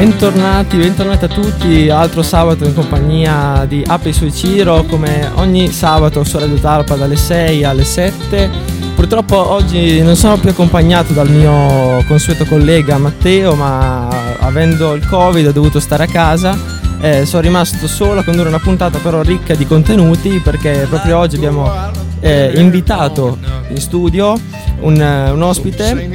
Bentornati, bentornati a tutti, altro sabato in compagnia di Ape Sui Ciro come ogni sabato su Radio Talpa dalle 6 alle 7. Purtroppo oggi non sono più accompagnato dal mio consueto collega Matteo, ma avendo il Covid ho dovuto stare a casa. Eh, sono rimasto solo a condurre una puntata però ricca di contenuti perché proprio oggi abbiamo eh, invitato in studio un, un, ospite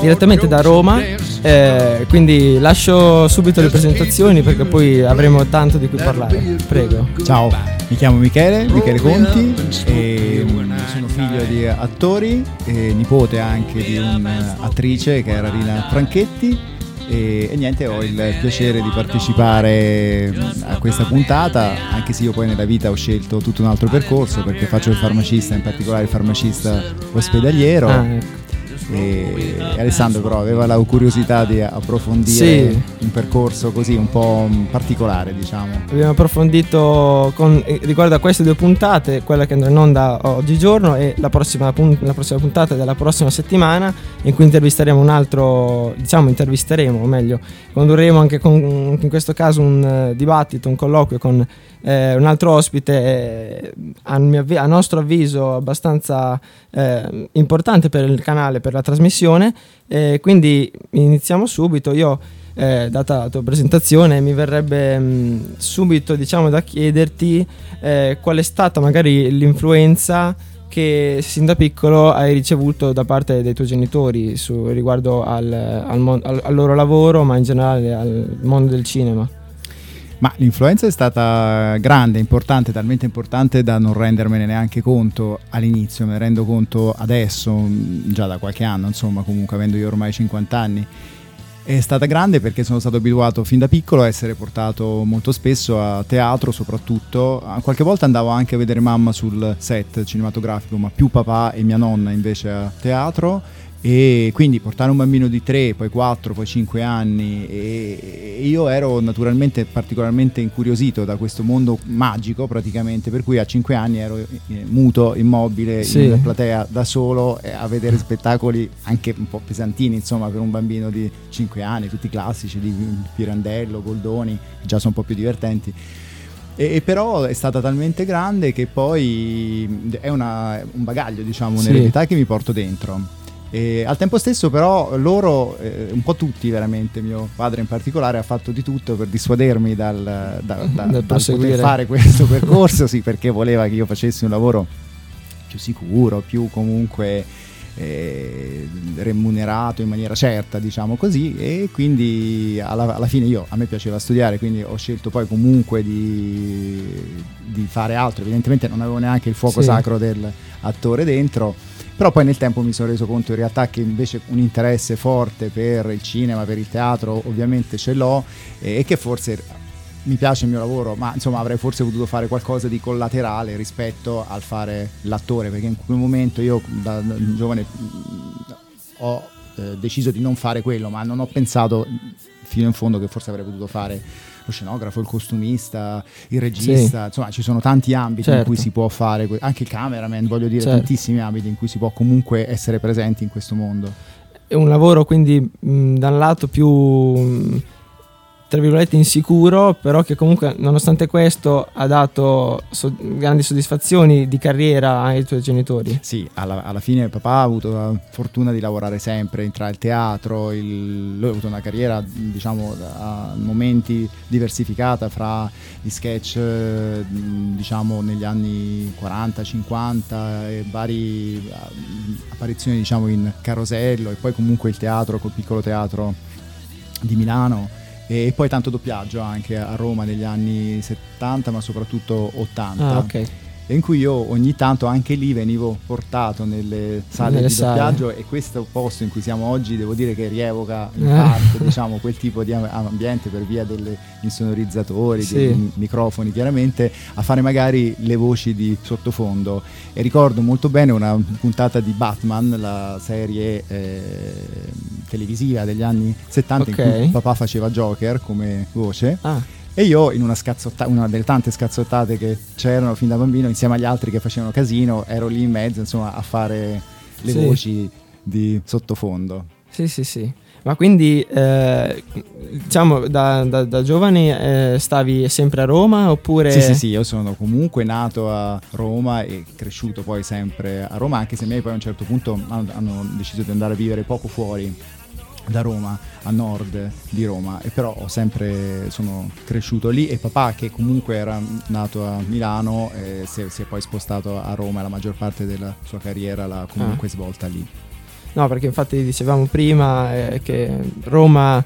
direttamente da Roma, eh, quindi lascio subito le presentazioni perché poi avremo tanto di cui parlare. Prego. Ciao, mi chiamo Michele, Michele Conti e sono figlio di attori e nipote anche di un'attrice che era Rina Franchetti e, e, niente, ho il piacere di partecipare a questa puntata, anche se io poi nella vita ho scelto tutto un altro percorso perché faccio il farmacista, in particolare il farmacista ospedaliero. Ah, ecco e Alessandro però aveva la curiosità di approfondire sì. un percorso così un po' particolare diciamo abbiamo approfondito con, eh, riguardo a queste due puntate quella che andrà in onda oggigiorno e la prossima, la prossima puntata della prossima settimana in cui intervisteremo un altro diciamo intervisteremo o meglio condurremo anche con, in questo caso un uh, dibattito un colloquio con eh, un altro ospite eh, a, avvi- a, nostro avviso abbastanza eh, importante per il canale, per la trasmissione, quindi iniziamo subito. Io, eh, data la tua presentazione, mi verrebbe mh, subito diciamo, da chiederti eh, qual è stata magari l'influenza che sin da piccolo hai ricevuto da parte dei tuoi genitori su, riguardo al, al, mon- al, al loro lavoro, ma in generale al mondo del cinema. Ma l'influenza è stata grande, importante, talmente importante da non rendermene neanche conto all'inizio, me ne rendo conto adesso, già da qualche anno, insomma, comunque avendo io ormai 50 anni. È stata grande perché sono stato abituato fin da piccolo a essere portato molto spesso a teatro soprattutto. Qualche volta andavo anche a vedere mamma sul set cinematografico, ma più papà e mia nonna invece a teatro e quindi portare un bambino di 3, poi 4, poi 5 anni e io ero naturalmente particolarmente incuriosito da questo mondo magico praticamente per cui a 5 anni ero eh, muto, immobile sì. in platea da solo a vedere spettacoli anche un po' pesantini insomma per un bambino di 5 anni, tutti classici di Pirandello, Goldoni, già sono un po' più divertenti. E, e, però è stata talmente grande che poi è una, un bagaglio, diciamo, un'eredità sì. che mi porto dentro. E al tempo stesso però loro, eh, un po' tutti veramente, mio padre in particolare, ha fatto di tutto per dissuadermi dal, da, da, dal poter fare questo percorso, sì, perché voleva che io facessi un lavoro più sicuro, più comunque eh, remunerato in maniera certa, diciamo così, e quindi alla, alla, fine io a me piaceva studiare, quindi ho scelto poi comunque di, di fare altro. Evidentemente non avevo neanche il fuoco sì. sacro dell'attore dentro però poi nel tempo mi sono reso conto in realtà che invece un interesse forte per il cinema, per il teatro ovviamente ce l'ho e che forse mi piace il mio lavoro, ma insomma avrei forse potuto fare qualcosa di collaterale rispetto al fare l'attore, perché in quel momento io da, giovane ho eh, deciso di non fare quello, ma non ho pensato fino in fondo che forse avrei potuto fare lo scenografo, il costumista, il regista, sì. insomma ci sono tanti ambiti certo. in cui certo. si può fare, anche il cameraman, voglio dire, certo. tantissimi ambiti in cui si può comunque essere presenti in questo mondo. È un lavoro quindi mh, da un lato più... Mh, tra virgolette insicuro, però che comunque nonostante questo ha dato so- grandi soddisfazioni di carriera ai tuoi genitori. Sì, alla, alla, fine papà ha avuto la fortuna di lavorare sempre tra il teatro, il, lui ha avuto una carriera diciamo a momenti diversificata fra gli sketch diciamo negli anni 40-50 e varie apparizioni diciamo in carosello e poi comunque il teatro col piccolo teatro di Milano e poi tanto doppiaggio anche a Roma negli anni 70 ma soprattutto 80 ah, okay in cui io ogni tanto anche lì venivo portato nelle sale nelle di doppiaggio e questo posto in cui siamo oggi devo dire che rievoca in eh. parte diciamo, quel tipo di ambiente per via degli insonorizzatori, sì. dei microfoni chiaramente, a fare magari le voci di sottofondo e ricordo molto bene una puntata di Batman, la serie eh, televisiva degli anni 70 okay. in cui papà faceva Joker come voce. Ah e io in una, una delle tante scazzottate che c'erano fin da bambino, insieme agli altri che facevano casino, ero lì in mezzo insomma, a fare le sì. voci di sottofondo. Sì, sì, sì. Ma quindi, eh, diciamo, da, da, da giovane eh, stavi sempre a Roma oppure... Sì, sì, sì, io sono comunque nato a Roma e cresciuto poi sempre a Roma, anche se i miei poi a un certo punto hanno, hanno deciso di andare a vivere poco fuori da Roma a nord di Roma e però ho sempre sono cresciuto lì e papà che comunque era nato a Milano eh, si, è, si, è, poi spostato a Roma la maggior parte della sua carriera l'ha comunque ah. svolta lì no perché infatti dicevamo prima eh, che Roma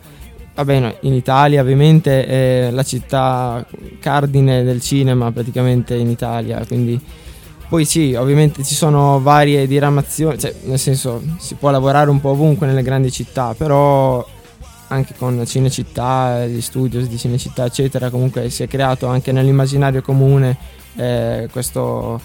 vabbè no, in Italia ovviamente è la città cardine del cinema praticamente in Italia quindi poi sì, ovviamente ci sono varie diramazioni, cioè nel senso si può lavorare un po' ovunque nelle grandi città, però anche con Cinecittà, gli studios di Cinecittà eccetera, comunque si è creato anche nell'immaginario comune eh, questo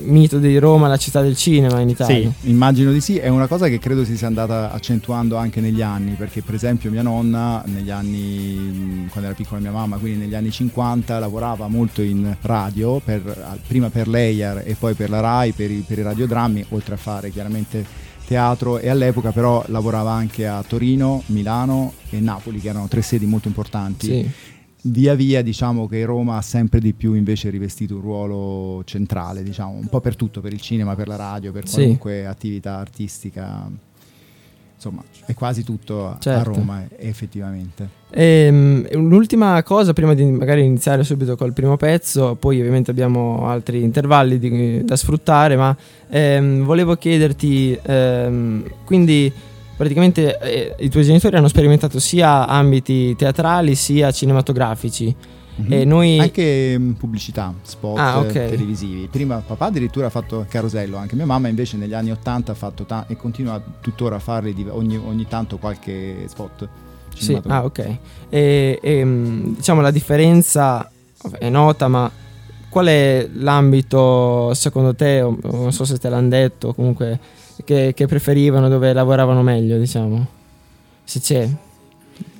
mito di Roma, la città del cinema in Italia. Sì, immagino di sì, è una cosa che credo si sia andata accentuando anche negli anni, perché per esempio mia nonna negli anni, quando era piccola mia mamma, quindi negli anni 50, lavorava molto in radio, per, prima per l'EIAR e poi per la RAI, per i, per i radiodrammi, oltre a fare chiaramente teatro e all'epoca però lavorava anche a Torino, Milano e Napoli, che erano tre sedi molto importanti. Sì via via diciamo che Roma ha sempre di più invece rivestito un ruolo centrale, diciamo, un po' per tutto, per il cinema, per la radio, per qualunque sì. attività artistica. Insomma, è quasi tutto certo. a Roma, effettivamente. E, um, l'ultima cosa, prima di magari iniziare subito col primo pezzo, poi ovviamente abbiamo altri intervalli di, da sfruttare, ma ehm, volevo chiederti, ehm, quindi praticamente eh, i tuoi genitori hanno sperimentato sia ambiti teatrali sia cinematografici. Mm-hmm. Noi... Anche mm, pubblicità, spot ah, okay. televisivi. Prima papà addirittura ha fatto carosello, anche mia mamma invece negli anni 80 ha fatto ta- e continua tuttora a di- ogni, ogni, tanto qualche spot. Sì, ah ok. E, e, mm, diciamo la differenza è nota, ma qual è l'ambito secondo te, non so se te l'hanno detto, comunque che, che preferivano, dove lavoravano meglio, diciamo? Se c'è,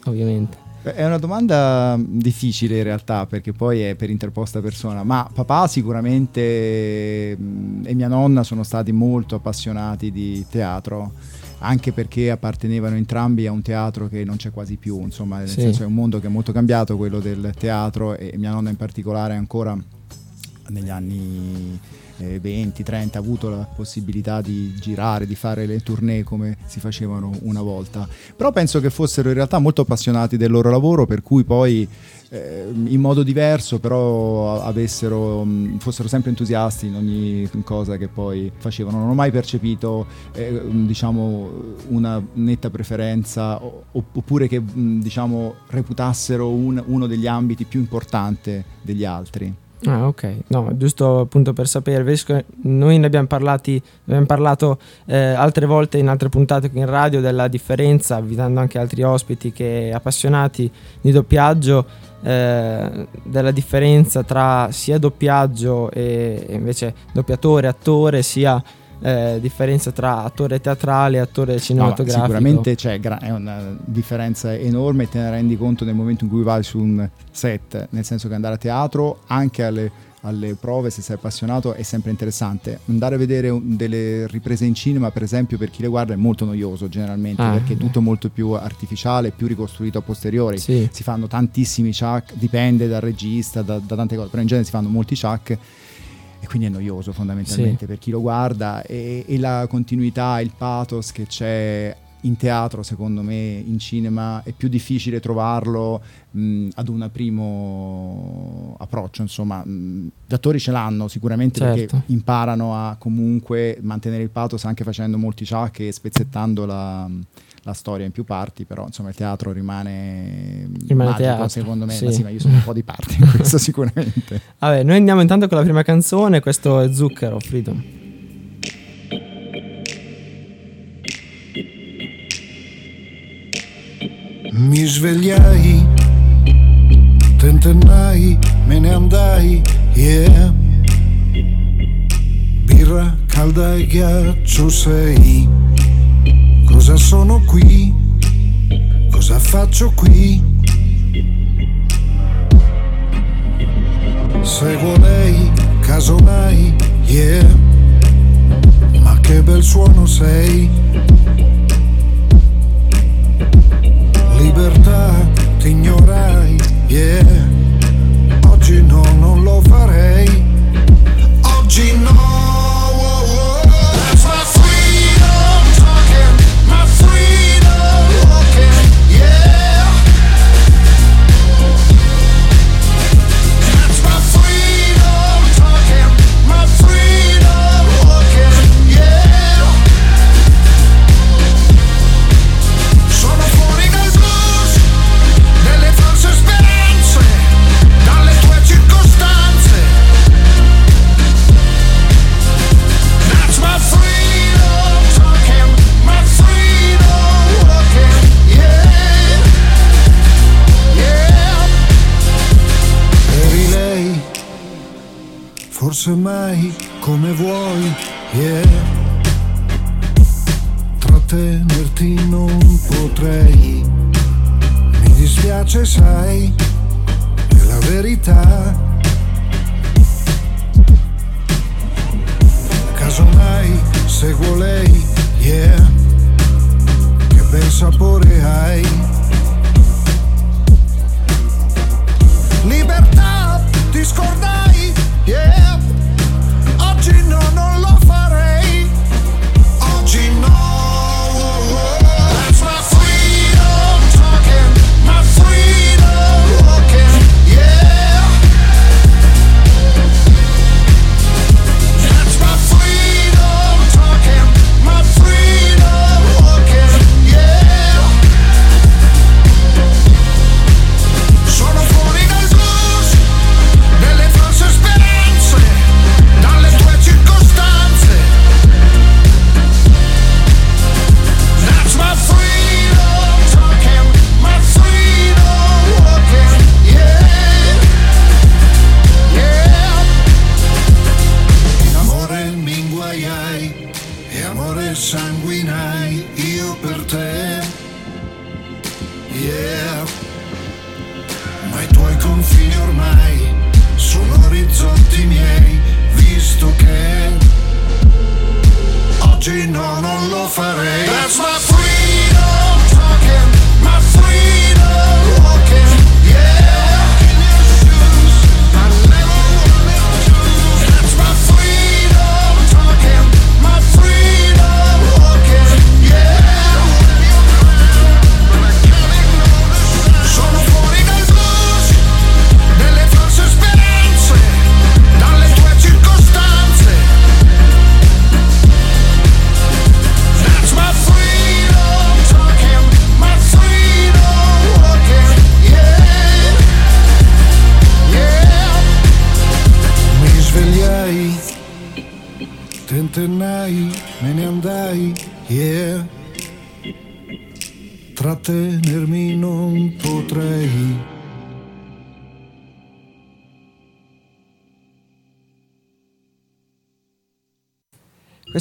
ovviamente. È una domanda difficile in realtà perché poi è per interposta persona, ma papà sicuramente mm, e mia nonna sono stati molto appassionati di teatro, anche perché appartenevano entrambi a un teatro che non c'è quasi più, insomma, nel sì. senso è un mondo che è molto cambiato, quello del teatro e mia nonna in particolare ancora negli anni 20-30 avuto la possibilità di girare, di fare le tournée come si facevano una volta. Però penso che fossero in realtà molto appassionati del loro lavoro, per cui poi eh, in modo diverso però avessero, fossero sempre entusiasti in ogni cosa che poi facevano. Non ho mai percepito eh, diciamo, una netta preferenza oppure che diciamo, reputassero un, uno degli ambiti più importanti degli altri. Ah, ok. No, giusto appunto per sapere. Noi ne abbiamo, parlati, abbiamo parlato eh, altre volte in altre puntate qui in radio della differenza, invitando anche altri ospiti che appassionati di doppiaggio, eh, della differenza tra sia doppiaggio e invece doppiatore, attore, sia eh, differenza tra attore teatrale e attore No, cinematografico. sicuramente c'è gra- è una differenza enorme te ne rendi conto nel momento in cui vai su un set, nel senso che andare a teatro anche alle, alle prove se sei appassionato è sempre interessante. Andare a vedere delle riprese in cinema per esempio per chi le guarda è molto noioso generalmente Ah, perché è tutto molto più artificiale, più ricostruito a posteriori. Sì. Si fanno tantissimi chuck, dipende dal regista, da, da tante cose, però in genere si fanno molti chuck e quindi è noioso fondamentalmente Sì. per chi lo guarda e, e la continuità, il pathos che c'è in teatro secondo me in cinema è più difficile trovarlo mh, ad un primo approccio insomma mh, gli attori ce l'hanno sicuramente Certo. perché imparano a comunque mantenere il pathos anche facendo molti chuck e spezzettando la, la storia in più parti però insomma il teatro rimane, Rimane magico, teatro, secondo me sì. ma sì ma io sono un po' di parte in questo sicuramente Vabbè, noi andiamo intanto con la prima canzone, questo è Zucchero, Freedom. Mi svegliai, tentennai, me ne andai, yeah. Birra calda e ghiaccio sei. Cosa sono qui? Cosa faccio qui? Seguo lei, casomai, yeah. Ma che bel suono sei. libertà ti ignorai, yeah. Oggi no, non lo farei. Oggi no.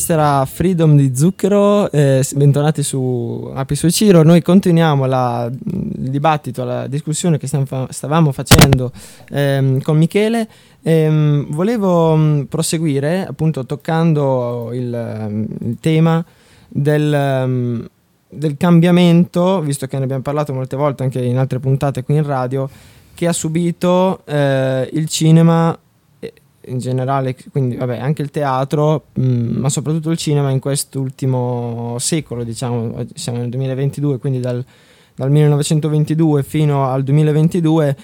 Questa era Freedom di Zucchero, eh, bentornati su Api su Ciro. Noi continuiamo la- il dibattito, la discussione che fa- stavamo facendo ehm, con Michele. Ehm, volevo mh, proseguire appunto toccando il, ehm, il tema del, ehm, del cambiamento, visto che ne abbiamo parlato molte volte anche in altre puntate qui in radio, che ha subito eh, il cinema in generale, quindi vabbè, anche il teatro, mh, ma soprattutto il cinema in quest'ultimo secolo, diciamo, siamo nel 2022, quindi dal, dal 1922 fino al 2022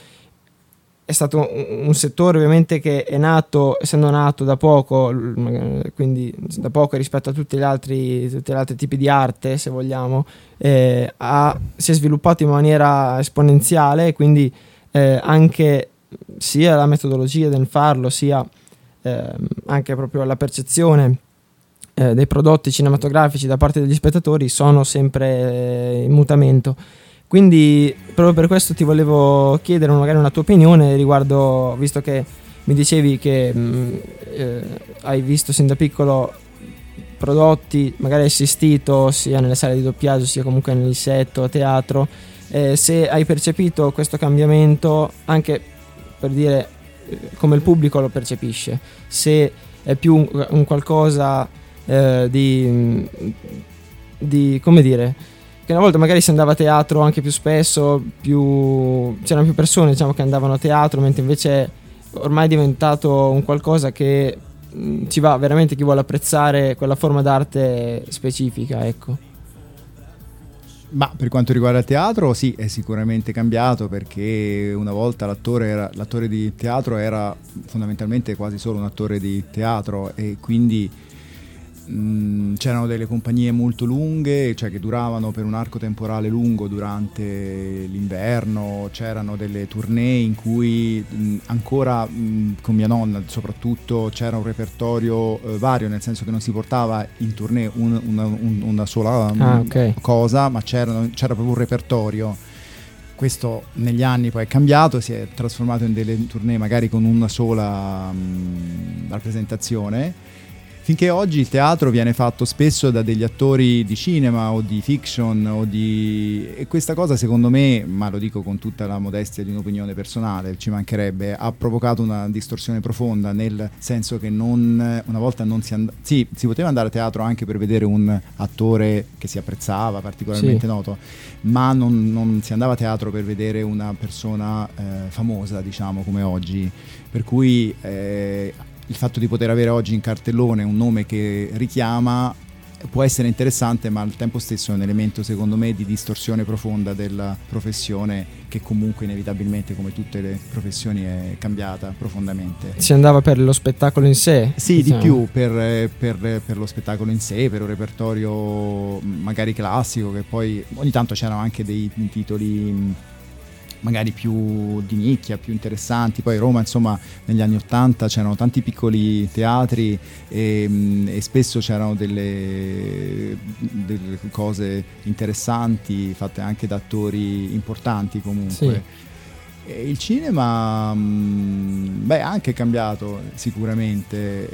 è stato un, settore ovviamente che è nato, essendo nato da poco, quindi da poco rispetto a tutti gli altri, tutti gli altri tipi di arte, se vogliamo, eh, ha- si è sviluppato in maniera esponenziale quindi eh, anche sia la metodologia del farlo, sia ehm, anche proprio la percezione eh, dei prodotti cinematografici da parte degli spettatori sono sempre eh, in mutamento. Quindi proprio per questo ti volevo chiedere magari una tua opinione riguardo, visto che mi dicevi che mh, eh, hai visto sin da piccolo prodotti, magari assistito sia nelle sale di doppiaggio sia comunque nel set o a teatro, eh, se hai percepito questo cambiamento anche per dire come il pubblico lo percepisce, se è più un, un qualcosa eh, di, di, come dire, che una volta magari si andava a teatro anche più spesso, più, c'erano più persone diciamo, che andavano a teatro, mentre invece ormai è diventato un qualcosa che mh, ci va veramente chi vuole apprezzare quella forma d'arte specifica, ecco. Ma per quanto riguarda il teatro, sì, è sicuramente cambiato perché una volta l'attore, era- l'attore di teatro era fondamentalmente quasi solo un attore di teatro e quindi mh, c'erano delle compagnie molto lunghe, cioè che duravano per un arco temporale lungo durante l'inverno, c'erano delle tournée in cui mh, ancora mh, con mia nonna soprattutto c'era un repertorio eh, vario, nel senso che non si portava in tournée un- una, un- una sola Ah, ok. cosa, ma c'erano- c'era proprio un repertorio. Questo negli anni poi è cambiato, si è trasformato in delle tournée magari con una sola mh, rappresentazione. Finché oggi il teatro viene fatto spesso da degli attori di cinema o di fiction o di... e questa cosa secondo me, ma lo dico con tutta la modestia di un'opinione personale, ci mancherebbe, ha provocato una distorsione profonda nel senso che non, una volta non si andava... Sì, si poteva andare a teatro anche per vedere un attore che si apprezzava, particolarmente Sì. noto, ma non, non si andava a teatro per vedere una persona eh, famosa, diciamo, come oggi. Per cui eh, il fatto di poter avere oggi in cartellone un nome che richiama può essere interessante, ma al tempo stesso è un elemento, secondo me, di distorsione profonda della professione che comunque inevitabilmente, come tutte le professioni, è cambiata profondamente. Si andava per lo spettacolo in sé? Sì, diciamo. di più per, per- per lo spettacolo in sé, per un repertorio magari classico, che poi ogni tanto c'erano anche dei titoli magari più di nicchia, più interessanti. Poi Roma, insomma, negli anni Ottanta c'erano tanti piccoli teatri e, mh, e spesso c'erano delle, delle cose interessanti fatte anche da attori importanti comunque. Sì. E il cinema, mh, beh, anche cambiato sicuramente.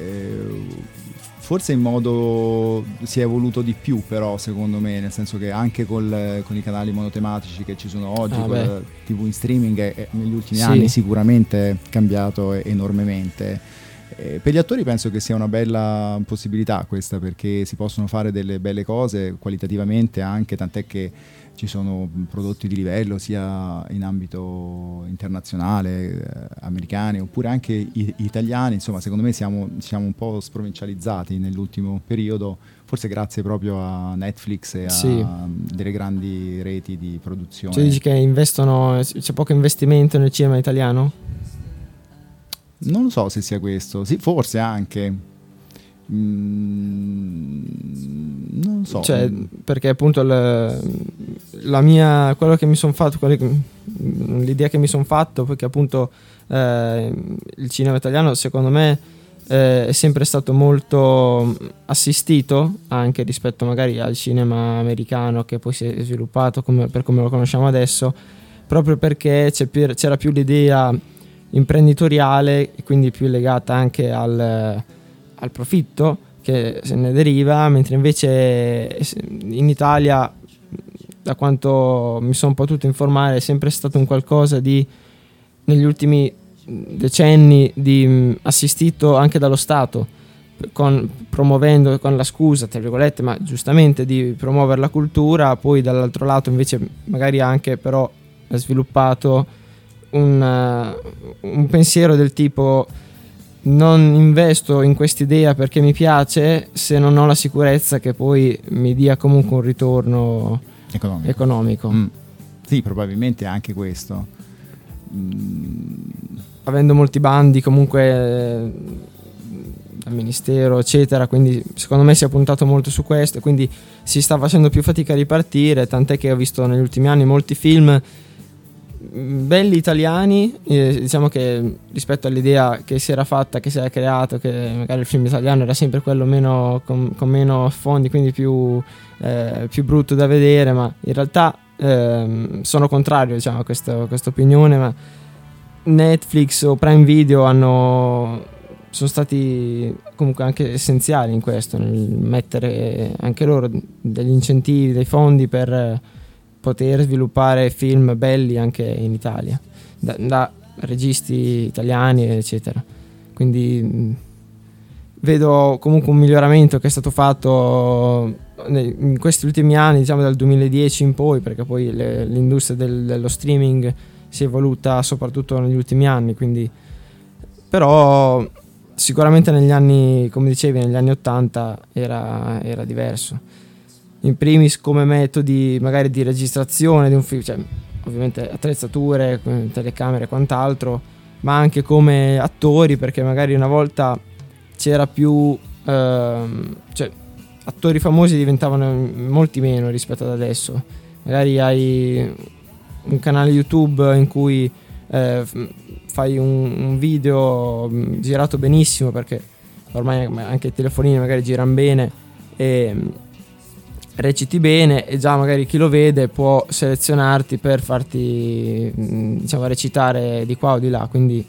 Eh, Forse in modo si è evoluto di più, però, secondo me, nel senso che anche col- con i canali monotematici che ci sono oggi, Ah, con TV in streaming, è- è negli ultimi Sì. anni sicuramente è cambiato enormemente. Eh, per gli attori penso che sia una bella possibilità questa perché si possono fare delle belle cose qualitativamente anche, tant'è che ci sono prodotti di livello sia in ambito internazionale, eh, americani oppure anche i- italiani, insomma secondo me siamo, siamo un po' sprovincializzati nell'ultimo periodo, forse grazie proprio a Netflix e a Sì. delle grandi reti di produzione. Cioè dici che investono, c'è poco investimento nel cinema italiano? Non lo so se sia questo, sì, forse anche. Mm, non so. Cioè, perché appunto il- la mia, quello che mi sono fatto, che- l'idea che mi sono fatto, perché appunto eh, il cinema italiano secondo me eh, è sempre stato molto assistito anche rispetto magari al cinema americano che poi si è sviluppato come- per come lo conosciamo adesso, proprio perché c'era più l'idea imprenditoriale e quindi più legata anche al, al profitto che se ne deriva, mentre invece eh, in Italia, da quanto mi sono potuto informare, è sempre stato un qualcosa di negli ultimi decenni di mh, assistito anche dallo Stato, con- promuovendo con la scusa, tra virgolette, ma giustamente di promuovere la cultura, poi dall'altro lato invece magari anche però ha sviluppato un, eh, un pensiero del tipo non investo in quest'idea perché mi piace se non ho la sicurezza che poi mi dia comunque un ritorno Economico. economico. Mm. Sì, probabilmente anche questo. Mm, avendo molti bandi comunque eh, dal ministero eccetera quindi secondo me si è puntato molto su questo e quindi si sta facendo più fatica a ripartire tant'è che ho visto negli ultimi anni molti film belli italiani eh, diciamo che rispetto all'idea che si era fatta che si era creato che magari il film italiano era sempre quello meno con, con meno fondi quindi più, eh, più brutto da vedere ma in realtà ehm, sono contrario diciamo, a questa opinione ma Netflix o Prime Video hanno sono stati comunque anche essenziali in questo, nel mettere anche loro degli incentivi, dei fondi per eh, poter sviluppare film belli anche in Italia, da, da registi italiani, eccetera. Quindi vedo comunque un miglioramento che è stato fatto in questi ultimi anni, diciamo dal 2010 in poi, perché poi le- l'industria del- dello streaming si è evoluta soprattutto negli ultimi anni, quindi però sicuramente negli anni, come dicevi, negli anni 80 era, era diverso. In primis come metodi magari di registrazione di un film, cioè ovviamente attrezzature, eh, telecamere e quant'altro, ma anche come attori, perché magari una volta c'era più... ehm, cioè attori famosi diventavano molti meno rispetto ad adesso. Magari hai un canale YouTube in cui eh, fai un, un video mh, girato benissimo perché ormai anche i telefonini magari girano bene e mh, reciti bene e già magari chi lo vede può selezionarti per farti mh, diciamo recitare di qua o di là quindi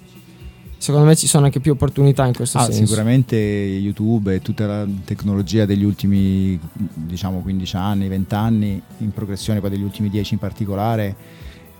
secondo me ci sono anche più opportunità in questo Ah, senso. sicuramente YouTube e tutta la tecnologia degli ultimi diciamo 15 anni, 20 anni, in progressione poi degli ultimi 10 in particolare,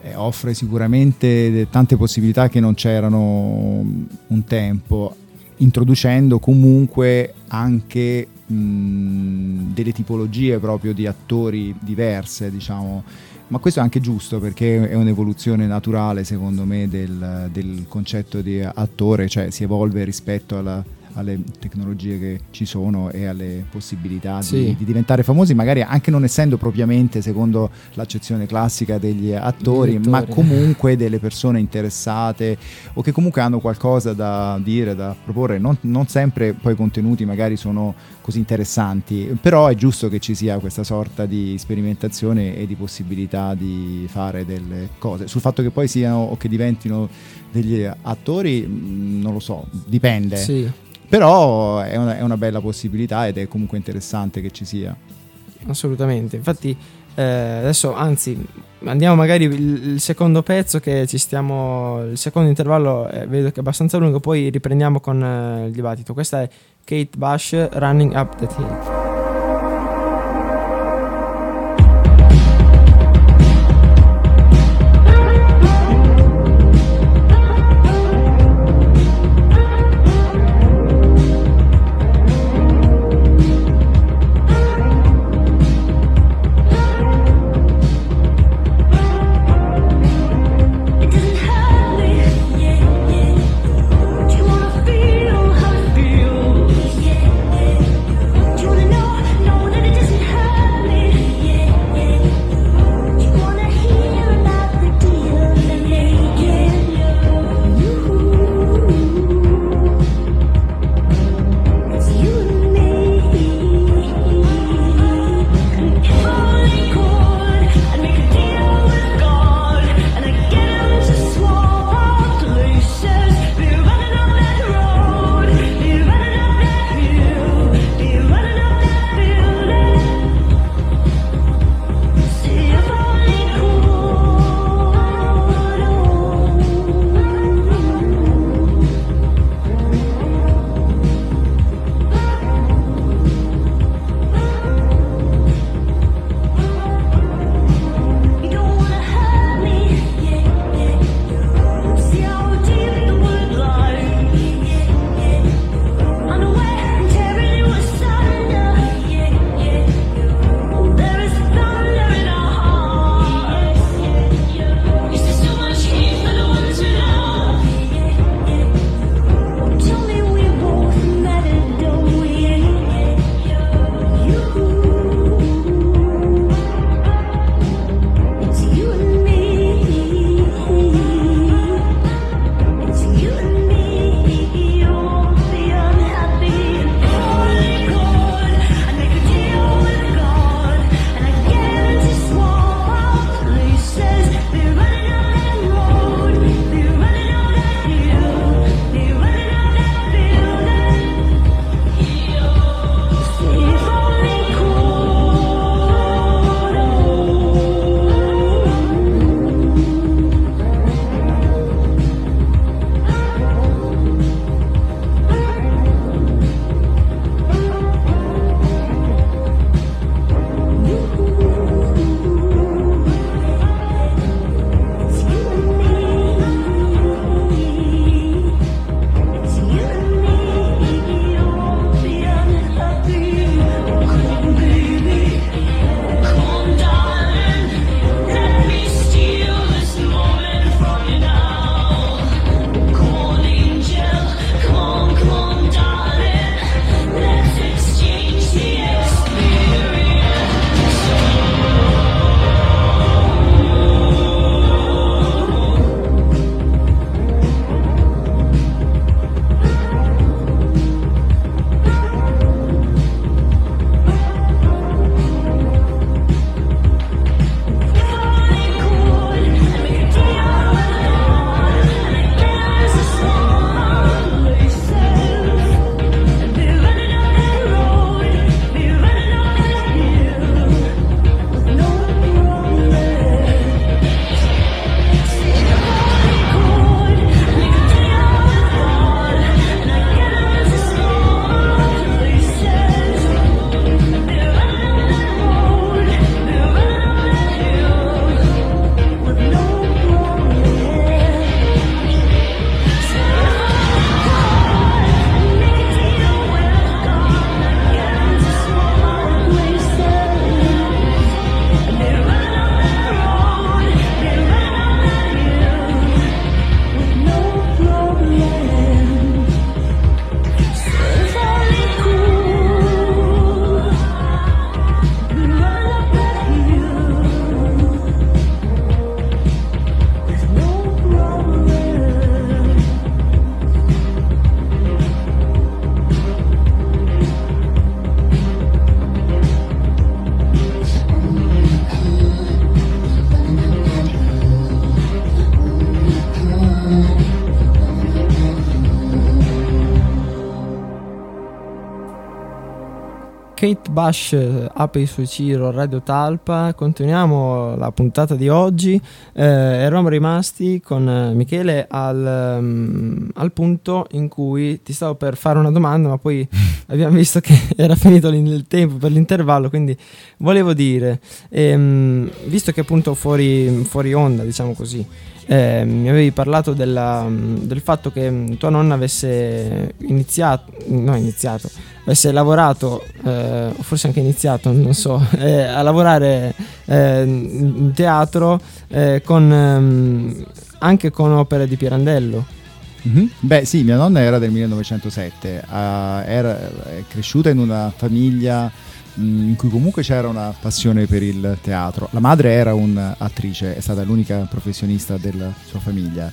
eh, offre sicuramente tante possibilità che non c'erano mm, un tempo, introducendo comunque anche delle tipologie proprio di attori diverse, diciamo. Ma questo è anche giusto perché è un'evoluzione naturale, secondo me, del, del concetto di attore, cioè si evolve rispetto alla- alle tecnologie che ci sono e alle possibilità di, Sì. di diventare famosi, magari anche non essendo propriamente secondo l'accezione classica degli attori, ma comunque delle persone interessate o che comunque hanno qualcosa da dire, da proporre. Non, non sempre poi i contenuti magari sono così interessanti, però è giusto che ci sia questa sorta di sperimentazione e di possibilità di fare delle cose. Sul fatto che poi siano o che diventino degli attori, mh, non lo so, dipende. sì Però è una, è una bella possibilità ed è comunque interessante che ci sia. assolutamente. Infatti, eh, adesso, anzi, andiamo magari il, il secondo pezzo che ci stiamo. Il secondo intervallo eh, vedo che è abbastanza lungo, poi riprendiamo con eh, il dibattito. Questa è Kate Bush Running Up That Hill. Kate Bush eh, apre su Ciro Radio Talpa, continuiamo la puntata di oggi, eh, eravamo rimasti con eh, Michele al, mm, al punto in cui ti stavo per fare una domanda ma poi abbiamo visto che era finito il tempo per l'intervallo quindi volevo dire, ehm, visto che appunto fuori, fuori onda diciamo così, eh, mi avevi parlato della- del fatto che mm, tua nonna avesse iniziato, no iniziato, avesse lavorato, eh, forse anche iniziato, non so, eh, a lavorare eh, in teatro eh, con, ehm, anche con opere di Pirandello. Mhm. Beh sì, mia nonna era del 1907, ah, era è cresciuta in una famiglia mh, in cui comunque c'era una passione per il teatro. La madre era un'attrice, è stata l'unica professionista della sua famiglia.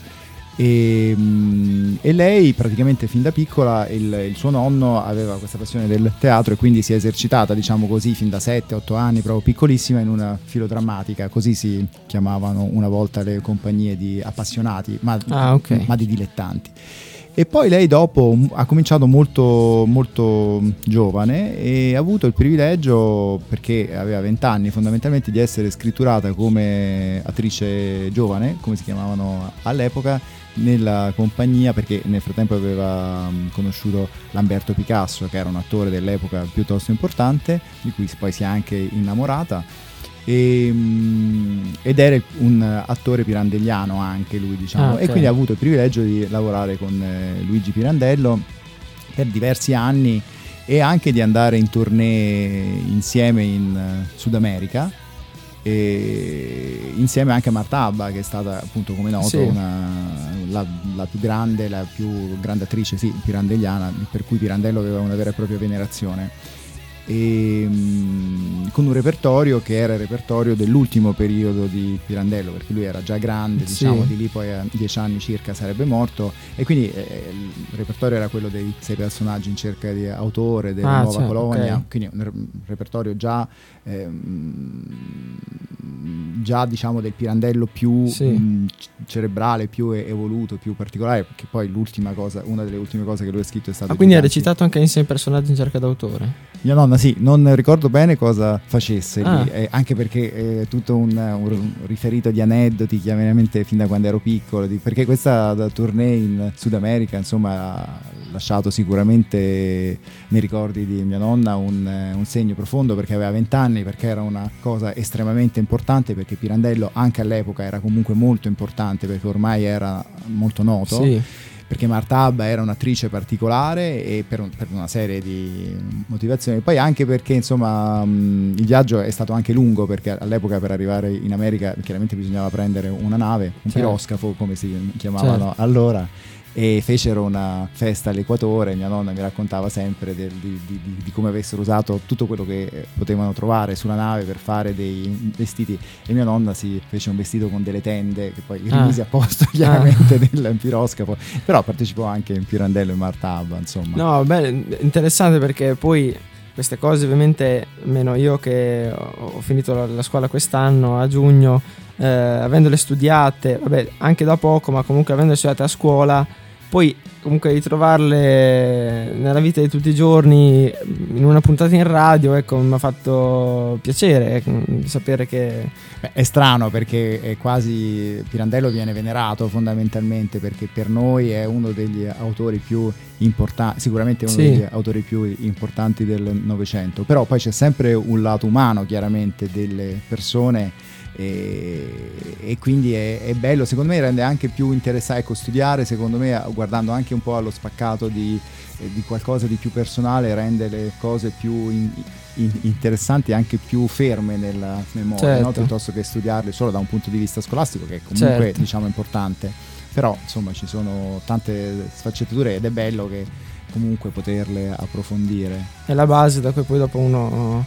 E, mh, e lei praticamente fin da piccola il, il suo nonno aveva questa passione del teatro e quindi si è esercitata diciamo così fin da 7-8 anni proprio piccolissima in una filodrammatica così si chiamavano una volta le compagnie di appassionati ma, Ah, ok. ma di dilettanti e poi lei dopo ha cominciato molto, molto giovane e ha avuto il privilegio, perché aveva 20 anni fondamentalmente, di essere scritturata come attrice giovane, come si chiamavano all'epoca, nella compagnia, perché nel frattempo aveva mh, conosciuto Lamberto Picasso, che era un attore dell'epoca piuttosto importante, di cui poi si è anche innamorata. E, mh, ed era un attore pirandelliano anche lui diciamo Ah, ok. e quindi ha avuto il privilegio di lavorare con eh, Luigi Pirandello per diversi anni e anche di andare in tournée insieme in eh, Sud America e insieme anche a Marta Abba che è stata appunto come noto Sì. una- la, la più grande la più grande attrice sì, pirandelliana per cui Pirandello aveva una vera e propria venerazione e, mm, con un repertorio che era il repertorio dell'ultimo periodo di Pirandello perché lui era già grande Sì. diciamo di lì poi a dieci anni circa sarebbe morto e quindi eh, il repertorio era quello dei sei personaggi in cerca di autore della Ah, nuova certo, colonia ok. quindi un re- un repertorio già ehm, già diciamo del Pirandello più Sì. mh, c- cerebrale più evoluto più particolare perché poi l'ultima cosa una delle ultime cose che lui ha scritto è stato Ah, quindi ha recitato anche insieme personaggi in cerca d'autore. Mia nonna sì, non ricordo bene cosa facesse Ah. eh, anche perché è tutto un, un riferito di aneddoti chiaramente fin da quando ero piccolo, di- perché questa da tournée in Sud America insomma ha lasciato sicuramente nei ricordi di mia nonna un, eh, un segno profondo perché aveva 20 anni, perché era una cosa estremamente importante, perché Pirandello anche all'epoca era comunque molto importante perché ormai era molto noto Sì. Perché Marta Abba era un'attrice particolare e per, un- per una serie di motivazioni. Poi anche perché insomma mh, il viaggio è stato anche lungo perché all'epoca per arrivare in America chiaramente bisognava prendere una nave, un Certo. piroscafo come si chiamavano Certo. allora. E fecero una festa all'equatore. Mia nonna mi raccontava sempre del- di, di- di- come avessero usato tutto quello che eh, potevano trovare sulla nave per fare dei vestiti. E mia nonna si fece un vestito con delle tende che poi Ah. rimise a posto chiaramente nel piroscafo però partecipò anche in Pirandello e Marta Abba, insomma. No, beh, interessante perché poi queste cose ovviamente, almeno io che ho ho finito la, la scuola quest'anno a giugno, eh, avendole studiate, vabbè, anche da poco, ma comunque avendole studiate a scuola, poi comunque ritrovarle nella vita di tutti i giorni in una puntata in radio, ecco, mi ha fatto piacere ecco, sapere che... Beh, è strano perché è quasi Pirandello viene venerato fondamentalmente perché per noi è uno degli autori più importanti, sicuramente uno Sì. degli autori più importanti del Novecento, però poi c'è sempre un lato umano chiaramente delle persone e, e quindi è, è bello, secondo me rende anche più interessante ecco, studiare, secondo me guardando anche un po' allo spaccato di, eh, di qualcosa di più personale rende le cose più in- in- interessanti e anche più ferme nella memoria, no? Certo. piuttosto che studiarle solo da un punto di vista scolastico che è comunque Certo. diciamo importante, però insomma ci sono tante sfaccettature ed è bello che comunque poterle approfondire. è la base da cui poi dopo uno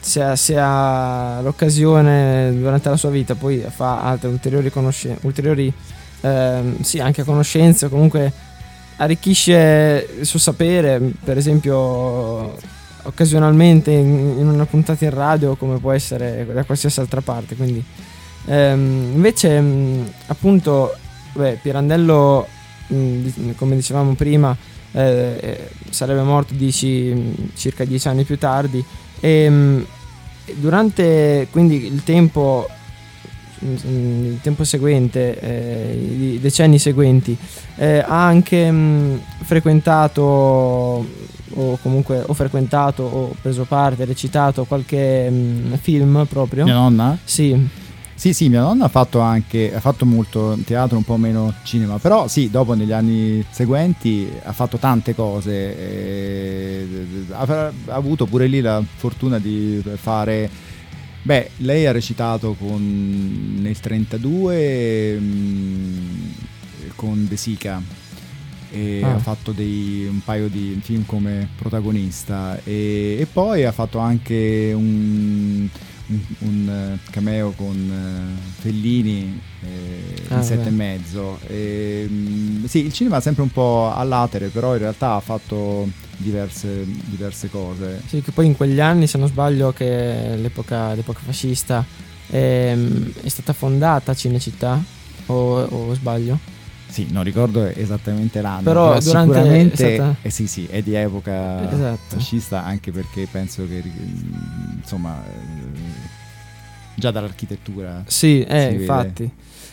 se ha, se ha l'occasione durante la sua vita poi fa altre ulteriori conoscenze ulteriori ehm, sì anche conoscenze comunque arricchisce il suo sapere per esempio occasionalmente in, in una puntata in radio come può essere da qualsiasi altra parte quindi ehm, invece mh, appunto beh, Pirandello mh, come dicevamo prima eh, eh, sarebbe morto dieci- circa dieci anni più tardi. E, mh, durante quindi il tempo, mm, il tempo seguente, eh, i decenni seguenti, eh, ha anche mh, frequentato o comunque o frequentato o preso parte, recitato qualche mh, film proprio. Mia nonna? Sì, Sì, sì, mia nonna ha fatto anche, ha fatto molto teatro, un po' meno cinema, però sì, dopo negli anni seguenti ha fatto tante cose, e ha, ha avuto pure lì la fortuna di fare, beh, lei ha recitato con, nel 32 mm, con De Sica e Ah. ha fatto dei, un paio di film come protagonista e, e poi ha fatto anche un, un- eh, cameo con eh, Fellini eh, Ah, in sette e mezzo. E, mm, sì il cinema è sempre un po' all'atere però in realtà ha fatto diverse, diverse cose. Sì, che poi in quegli anni, se non sbaglio, che l'epoca, l'epoca fascista ehm, è stata fondata Cinecittà, o, o sbaglio? Sì non ricordo esattamente l'anno Però durante- sicuramente stata- eh sì sì è di epoca Esatto. fascista anche perché penso che mm, insomma eh, già dall'architettura Sì, eh, Si vede. infatti.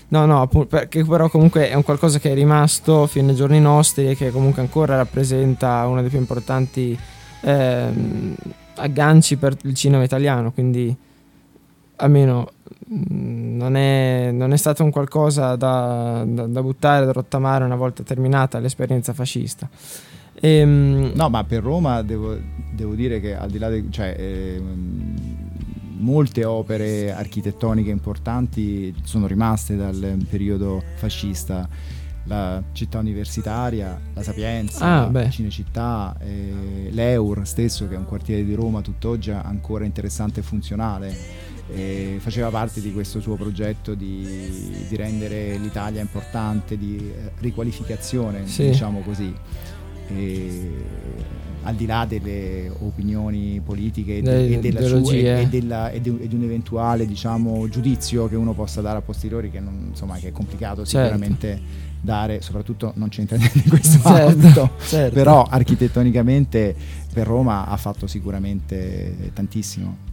No, no, perché però comunque è un qualcosa che è rimasto fino ai giorni nostri e che comunque ancora rappresenta uno dei più importanti ehm, agganci per il cinema italiano, quindi almeno non è, non è stato un qualcosa da, da- da buttare, da rottamare una volta terminata l'esperienza fascista. Ehm, No, ma per Roma devo, devo dire che al di là di cioè, ehm, molte opere architettoniche importanti sono rimaste dal periodo fascista. La città universitaria, la Sapienza, Ah, beh. Cinecittà, eh, l'Eur stesso, che è un quartiere di Roma tutt'oggi ancora interessante e funzionale. E faceva parte di questo suo progetto di, di rendere l'Italia importante, di eh, riqualificazione, Sì. diciamo così. E, al di là delle opinioni politiche e, de- e della sua- e- della- e di, e di un eventuale diciamo, giudizio che uno possa dare a posteriori che, non- insomma, che è complicato Certo. sicuramente dare soprattutto non c'entra niente in questo Certo, ambito certo. però architettonicamente per Roma ha fatto sicuramente tantissimo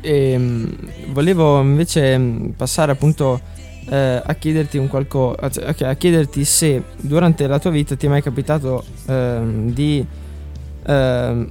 Ehm, volevo invece mh, passare appunto eh, a chiederti un qualcosa, a chiederti se durante la tua vita ti è mai capitato ehm, di ehm,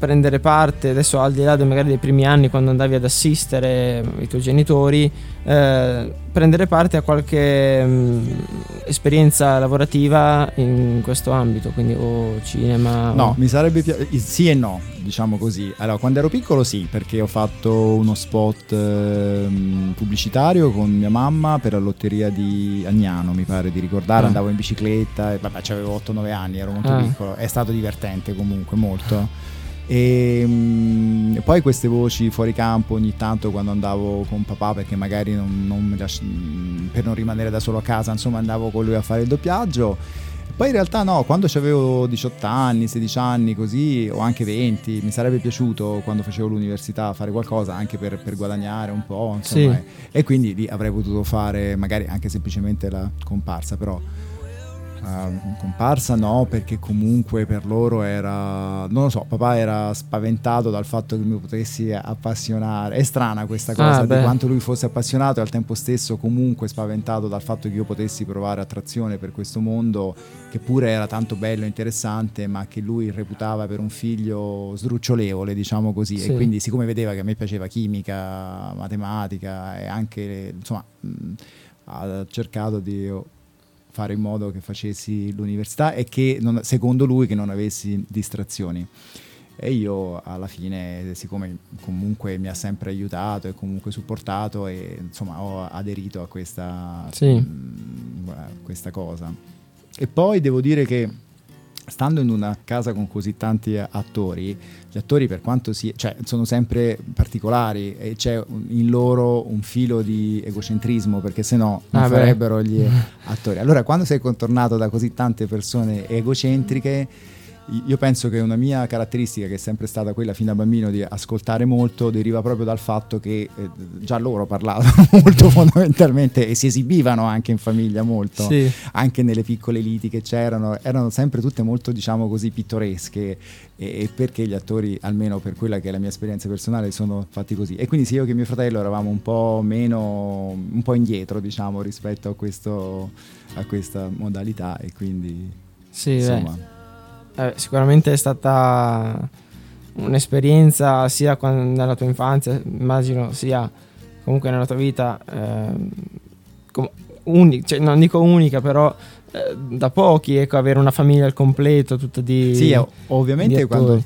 prendere parte, adesso al di là de- magari dei primi anni quando andavi ad assistere i tuoi genitori, eh, prendere parte a qualche mh, esperienza lavorativa in questo ambito, quindi o cinema No, o... mi sarebbe piaciuto. Sì e no, diciamo così. Allora, quando ero piccolo sì, perché ho fatto uno spot ehm, pubblicitario con mia mamma per la lotteria di Agnano, mi pare di ricordare. Ah. Andavo in bicicletta, e vabbè, avevo 8-9 anni, ero molto Ah. piccolo. È stato divertente comunque, molto. E mm, poi queste voci fuori campo ogni tanto quando andavo con papà perché magari non, non lasci- mm, per non rimanere da solo a casa insomma andavo con lui a fare il doppiaggio poi in realtà no, quando avevo 18 anni, 16 anni così, o anche 20, mi sarebbe piaciuto quando facevo l'università fare qualcosa anche per, per guadagnare un po', insomma, Sì. e, e quindi lì avrei potuto fare magari anche semplicemente la comparsa, però eh, comparsa no, perché comunque per loro era, non lo so, papà era spaventato dal fatto che mi potessi appassionare, è strana questa cosa Ah, di quanto lui fosse appassionato e al tempo stesso comunque spaventato dal fatto che io potessi provare attrazione per questo mondo che pure era tanto bello e interessante ma che lui reputava per un figlio sdrucciolevole diciamo così. Sì. e quindi siccome vedeva che a me piaceva chimica, matematica e anche insomma mh, ha cercato di fare in modo che facessi l'università e che non- secondo lui che non avessi distrazioni e io alla fine siccome comunque mi ha sempre aiutato e comunque supportato e insomma ho aderito a questa, Sì. mm, a questa cosa e poi devo dire che stando in una casa con così tanti attori gli attori per quanto si cioè sono sempre particolari e c'è in loro un filo di egocentrismo perché se no non Ah, beh. farebbero gli attori allora quando sei contornato da così tante persone egocentriche io penso che una mia caratteristica, che è sempre stata quella fin da bambino di ascoltare molto, deriva proprio dal fatto che eh, già loro parlavano molto fondamentalmente e si esibivano anche in famiglia molto, Sì. anche nelle piccole liti che c'erano, erano sempre tutte molto diciamo così pittoresche e, e perché gli attori, almeno per quella che è la mia esperienza personale, sono fatti così. E quindi sì, io che mio fratello eravamo un po' meno, un po' indietro diciamo rispetto a, questo, a questa modalità e quindi Sì, beh. Eh, sicuramente è stata un'esperienza sia nella tua infanzia, immagino, sia comunque nella tua vita, ehm, com- uni- cioè, non dico unica, però eh, da pochi, ecco, avere una famiglia al completo, tutta di... Sì, ov- ovviamente di quando.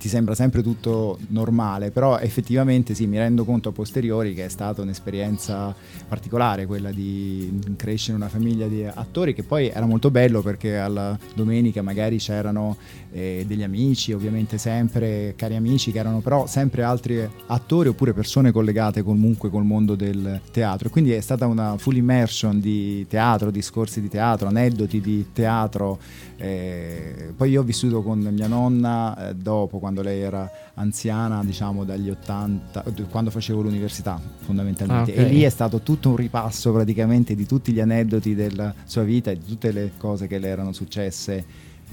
Ti sembra sempre tutto normale, però effettivamente sì, mi rendo conto a posteriori che è stata un'esperienza particolare quella di crescere in una famiglia di attori che poi era molto bello perché alla domenica magari c'erano eh, degli amici, ovviamente sempre cari amici che erano però sempre altri attori oppure persone collegate comunque col mondo del teatro. Quindi è stata una full immersion di teatro, discorsi di teatro, aneddoti di teatro eh, poi io ho vissuto con mia nonna eh, dopo, quando lei era anziana, diciamo dagli 80, eh, quando facevo l'università fondamentalmente. Ah, ok. E lì è stato tutto un ripasso praticamente di tutti gli aneddoti della sua vita e di tutte le cose che le erano successe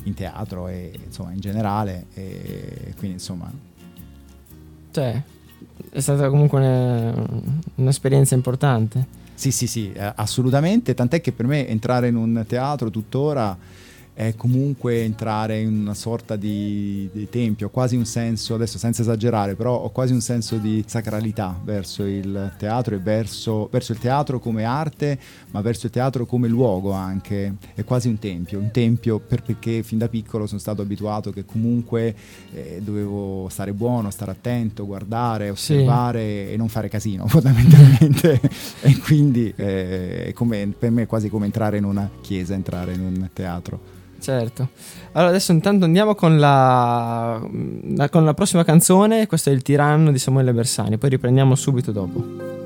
in teatro e insomma in generale. E quindi insomma Cioè, è stata comunque une- un'esperienza importante. Sì, sì, sì, eh, assolutamente, tant'è che per me entrare in un teatro tuttora è comunque entrare in una sorta di, di tempio, ho quasi un senso, adesso senza esagerare, però ho quasi un senso di sacralità verso il teatro e verso, verso il teatro come arte, ma verso il teatro come luogo anche, è quasi un tempio, un tempio per- perché fin da piccolo sono stato abituato che comunque eh, dovevo stare buono, stare attento, guardare, Sì. osservare e non fare casino fondamentalmente e quindi eh, è come- per me è quasi come entrare in una chiesa, entrare in un teatro. Certo. Allora adesso intanto andiamo con la, la- con la prossima canzone, questo è Il tiranno di Samuele Bersani, poi riprendiamo subito dopo.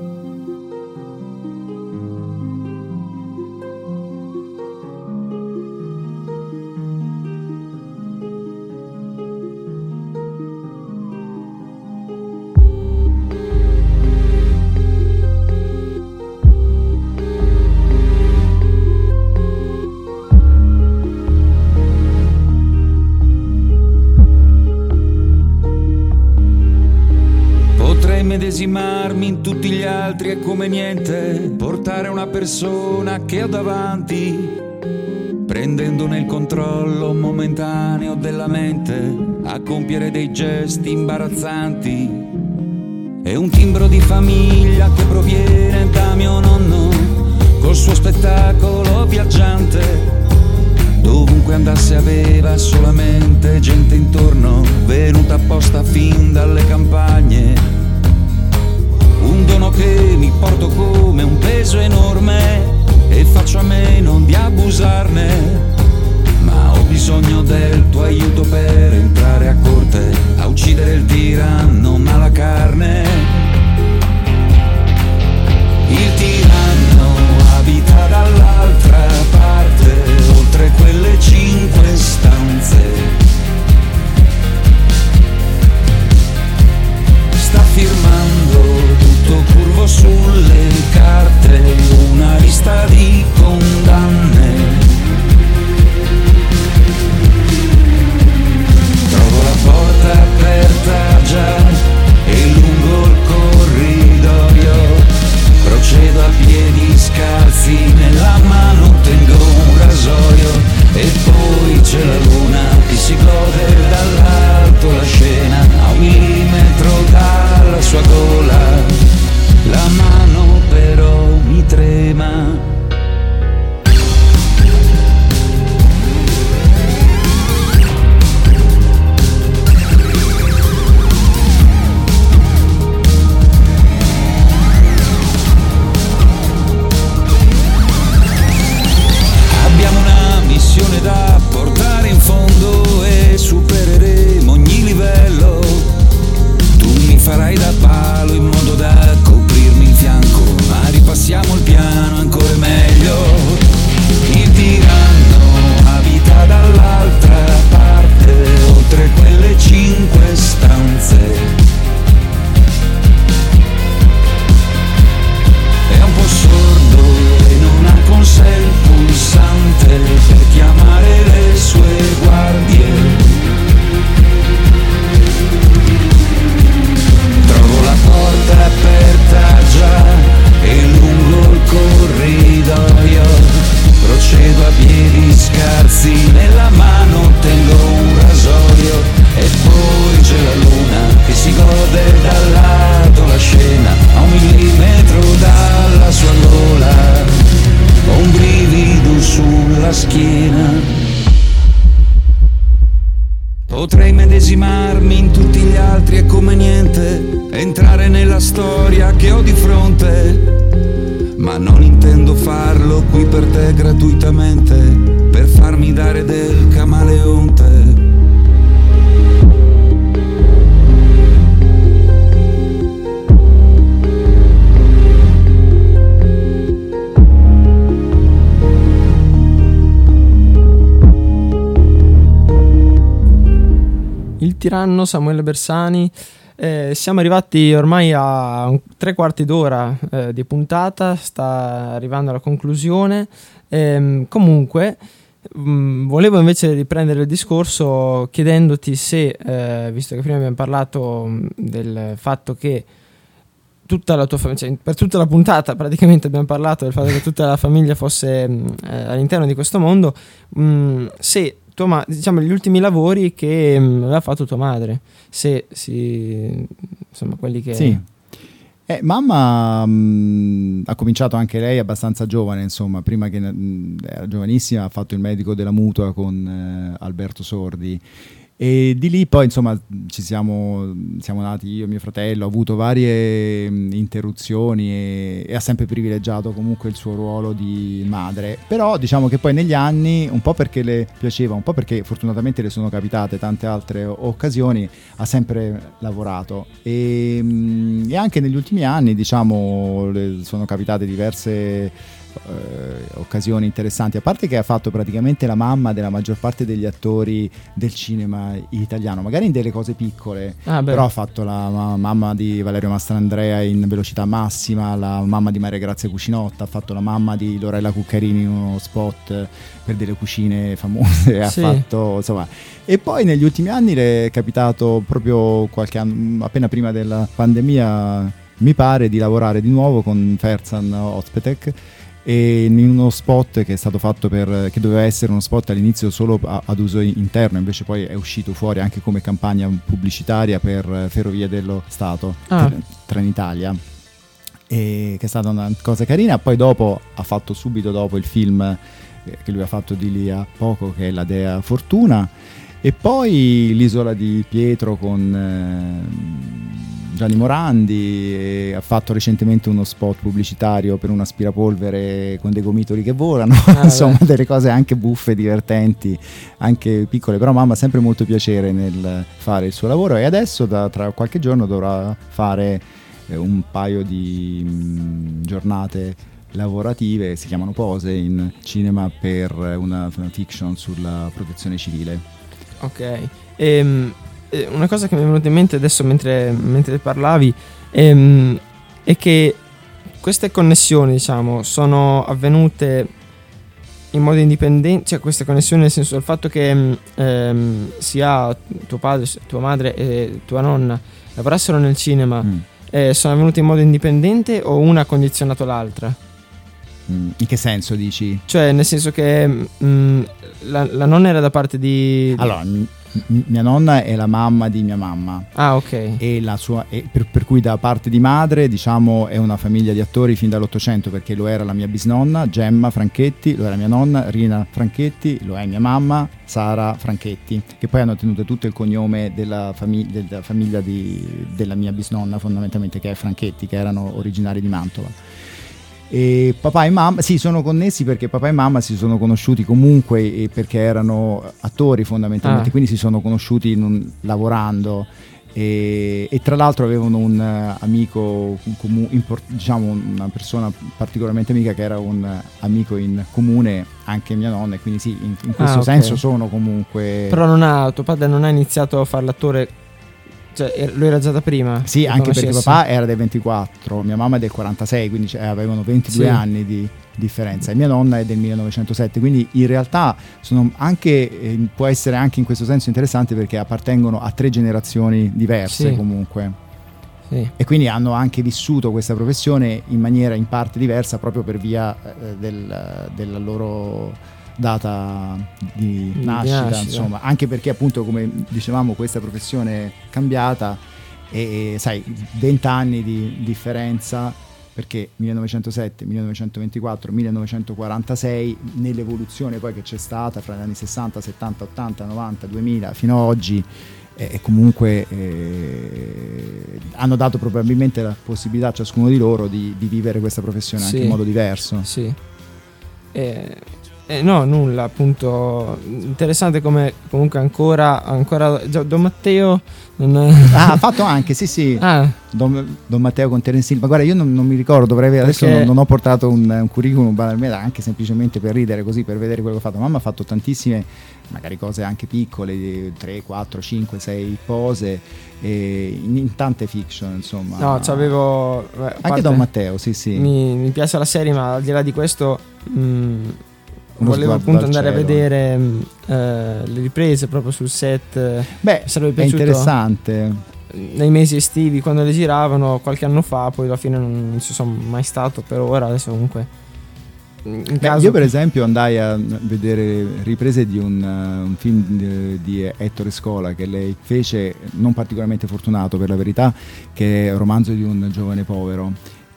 Che ho davanti, prendendone il controllo momentaneo della mente, a compiere dei gesti imbarazzanti. È un timbro di famiglia che proviene da mio nonno, col suo spettacolo viaggiante. Dovunque andasse aveva solamente gente intorno, venuta apposta fin dalle campagne. Un dono che mi porto come un peso enorme e faccio a meno di abusarne. Ma ho bisogno del tuo aiuto per entrare a corte, a uccidere il tiranno, ma la carne. Il tiranno abita dall'altra parte, oltre quelle cinque stanze. Sta firmando tutto curvo sulle carte, farlo qui per te gratuitamente, per farmi dare del camaleonte. Il tiranno Samuele Bersani. Eh, siamo arrivati ormai a tre quarti d'ora eh, di puntata, sta arrivando alla conclusione. Ehm, comunque, mh, volevo invece riprendere il discorso chiedendoti se, eh, visto che prima abbiamo parlato mh, del fatto che tutta la tua famiglia, per tutta la puntata praticamente abbiamo parlato del fatto che tutta la famiglia fosse mh, eh, all'interno di questo mondo, se tua ma- diciamo gli ultimi lavori che mh, aveva fatto tua madre, se si, insomma quelli che... Sì. Eh, mamma mh, ha cominciato anche lei abbastanza giovane, insomma, prima che mh, era giovanissima, ha fatto il medico della mutua con eh, Alberto Sordi. E di lì poi, insomma, ci siamo, siamo nati io e mio fratello, ha avuto varie interruzioni e, e ha sempre privilegiato comunque il suo ruolo di madre. Però diciamo che poi negli anni, un po' perché le piaceva, un po' perché fortunatamente le sono capitate tante altre occasioni, ha sempre lavorato e, e anche negli ultimi anni diciamo le sono capitate diverse eh, occasioni interessanti. A parte che ha fatto praticamente la mamma della maggior parte degli attori del cinema italiano magari in delle cose piccole Ah, però ha fatto la ma- mamma di Valerio Mastrandrea in velocità massima la mamma di Maria Grazia Cucinotta ha fatto la mamma di Lorella Cuccarini in uno spot per delle cucine famose ha Sì. fatto insomma. E poi negli ultimi anni le è capitato proprio qualche anno, appena prima della pandemia, mi pare, di lavorare di nuovo con Ferzan Ozpetek e in uno spot che è stato fatto per che doveva essere uno spot all'inizio solo a- ad uso interno invece poi è uscito fuori anche come campagna pubblicitaria per Ferrovie dello Stato Ah. Tren- Trenitalia. E che è stata una cosa carina. Poi dopo ha fatto subito dopo il film eh, che lui ha fatto di lì a poco che è la Dea Fortuna e poi l'isola di Pietro con eh, Gianni Morandi ha fatto recentemente uno spot pubblicitario per un aspirapolvere con dei gomitoli che volano, Ah, insomma beh. delle cose anche buffe, divertenti, anche piccole, però mamma ha sempre molto piacere nel fare il suo lavoro e adesso da, tra qualche giorno dovrà fare eh, un paio di mm, giornate lavorative, si chiamano pose in cinema per una, una fiction sulla protezione civile. Ok. Ehm, eh, una cosa che mi è venuta in mente adesso mentre, mentre parlavi ehm, è che queste connessioni, diciamo, sono avvenute in modo indipendente, cioè queste connessioni nel senso del fatto che mm, ehm, sia tuo padre, tua madre e tua nonna lavorassero nel cinema, Mm. eh, sono avvenute in modo indipendente o una ha condizionato l'altra? Mm. In che senso dici? Cioè, nel senso che mm, la, la nonna era da parte di... Allora, m- mia nonna è la mamma di mia mamma Ah, ok. e la sua, e per, per cui da parte di madre diciamo è una famiglia di attori fin dall'Ottocento perché lo era la mia bisnonna Gemma Franchetti, lo era mia nonna Rina Franchetti, lo è mia mamma Sara Franchetti che poi hanno tenuto tutto il cognome della, fami- della famiglia di- della mia bisnonna fondamentalmente che è Franchetti che erano originari di Mantova. E papà e mamma sì, sono connessi perché papà e mamma si sono conosciuti comunque perché erano attori fondamentalmente, Ah. quindi si sono conosciuti un- lavorando e, e tra l'altro avevano un eh, amico, un comu- import- diciamo una persona particolarmente amica che era un eh, amico in comune, anche mia nonna, e quindi sì, in, in questo Ah, ok. senso sono comunque... Però non ha, tuo padre non ha iniziato a fare l'attore, cioè er- lui era già da prima. Sì, che anche perché conoscessi? papà era del 24, mia mamma è del 46, quindi cioè, avevano 22 Sì. anni di differenza e mia nonna è del 1907, quindi in realtà sono anche, eh, può essere anche in questo senso interessante perché appartengono a tre generazioni diverse Sì. comunque Sì. e quindi hanno anche vissuto questa professione in maniera in parte diversa proprio per via eh, del- della loro data di nascita, nascita. insomma, anche perché appunto come dicevamo questa professione è cambiata e, e, sai 20 anni di differenza perché 1907, 1924, 1946, nell'evoluzione poi che c'è stata fra gli anni 60, 70, 80, 90, 2000 fino ad oggi, eh, comunque eh, hanno dato probabilmente la possibilità a ciascuno di loro di, di vivere questa professione anche Sì. in modo diverso. Sì. Eh, eh, no, nulla, appunto. Interessante come comunque ancora, ancora Don Matteo non Ah, ha fatto anche, sì sì, Ah, Don, Don Matteo con Terence Hill, ma guarda io non, non mi ricordo, dovrei avere- adesso non, non ho portato un, un curriculum banalmente, anche semplicemente per ridere così, per vedere quello che ha fatto, mamma ha fatto tantissime, magari cose anche piccole, 3, 4, 5, 6 pose, in, in tante fiction insomma. no, c'avevo. beh, Anche Don Matteo, sì sì. Mi, mi piace la serie, ma al di là di questo, mh, Uno volevo appunto andare a cielo. vedere mh, eh, le riprese proprio sul set. eh, Beh, sarebbe è piaciuto- interessante. nei mesi estivi quando le giravano qualche anno fa, poi alla fine non ci sono mai stato per ora. Adesso comunque. Beh, io per esempio andai a vedere riprese di un, uh, un film di, di Ettore Scola che lei fece, non particolarmente fortunato per la verità, che è un romanzo di un giovane povero.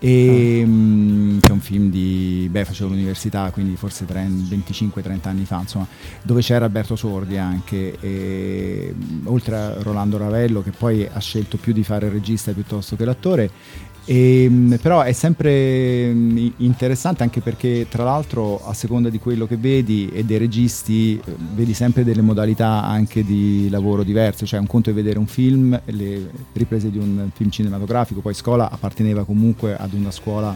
E, Ah. mm, che è un film di beh facevo l'università quindi forse 25-30 anni fa insomma dove c'era Alberto Sordi anche e, mm, oltre a Rolando Ravello che poi ha scelto più di fare il regista piuttosto che l'attore e, mh, però è sempre i- interessante anche perché tra l'altro a seconda di quello che vedi e dei registi eh, vedi sempre delle modalità anche di lavoro diverse, cioè un conto è vedere un film, le riprese di un film cinematografico, poi Scola apparteneva comunque ad una scuola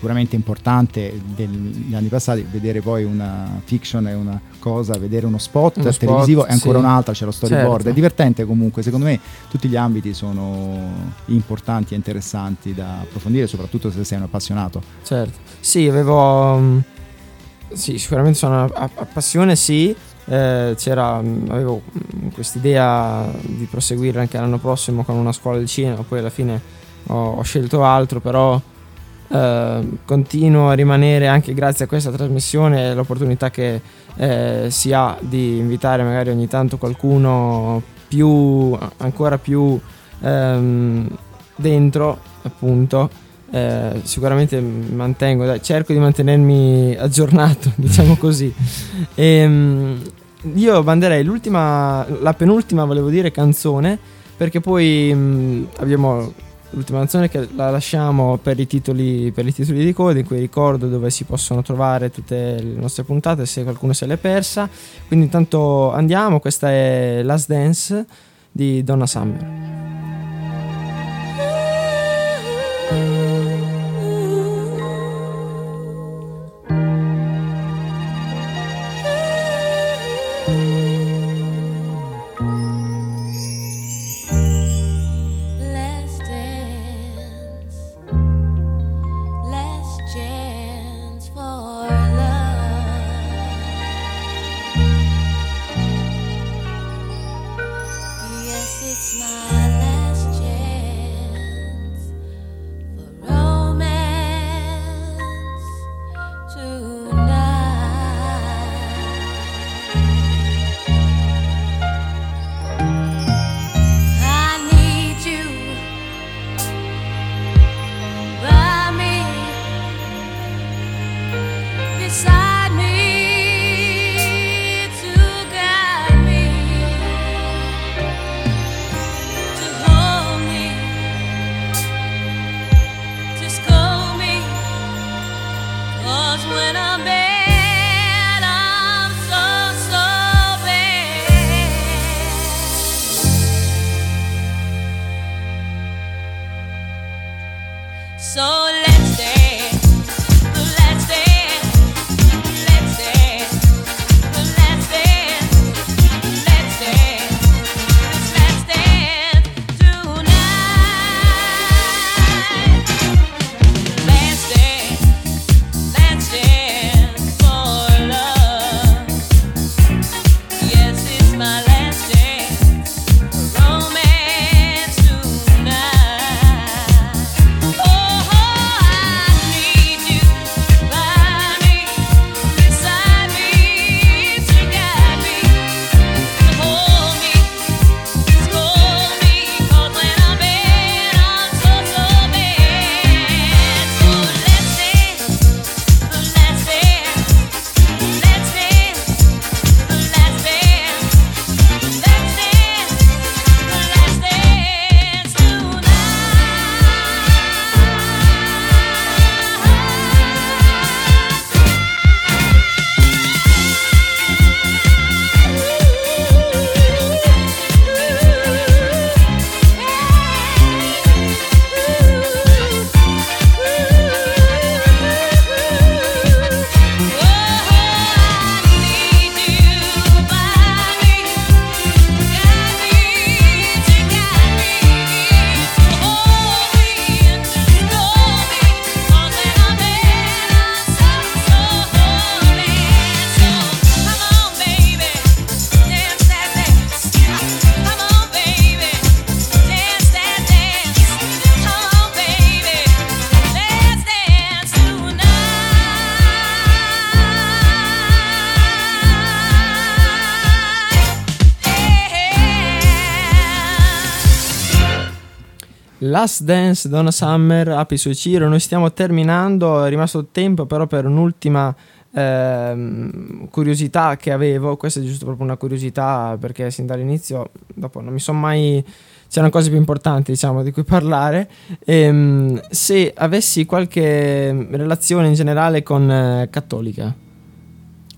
sicuramente importante degli anni passati, vedere poi una fiction è una cosa, vedere uno spot Uno spot, televisivo è ancora sì. un'altra, c'è lo storyboard, Certo. è divertente comunque, secondo me tutti gli ambiti sono importanti e interessanti da approfondire, soprattutto se sei un appassionato. Certo. Sì, avevo. mh, Sì, sicuramente sono a, passione, sì. Eh, c'era, mh, avevo mh, quest'idea di proseguire anche l'anno prossimo con una scuola di cinema, poi alla fine ho, ho scelto altro, però eh, continuo a rimanere anche grazie a questa trasmissione e l'opportunità che eh, si ha di invitare magari ogni tanto qualcuno più, ancora più ehm, dentro, appunto. Eh, sicuramente mantengo, dai, cerco di mantenermi aggiornato, diciamo così. Ehm, io manderei l'ultima, la penultima, volevo dire, canzone, perché poi mh, abbiamo l'ultima canzone che la lasciamo per i titoli, per i titoli di coda, in cui ricordo dove si possono trovare tutte le nostre puntate se qualcuno se l'è persa. Quindi intanto andiamo, questa è Last Dance di Donna Summer. Last Dance Donna Summer, Api su Ciro, noi stiamo terminando, è rimasto tempo però per un'ultima ehm, curiosità che avevo, questa è giusto proprio una curiosità perché sin dall'inizio, dopo non mi sono mai... C'erano cose più importanti, diciamo, di cui parlare. Ehm, se avessi qualche relazione in generale con eh, Cattolica,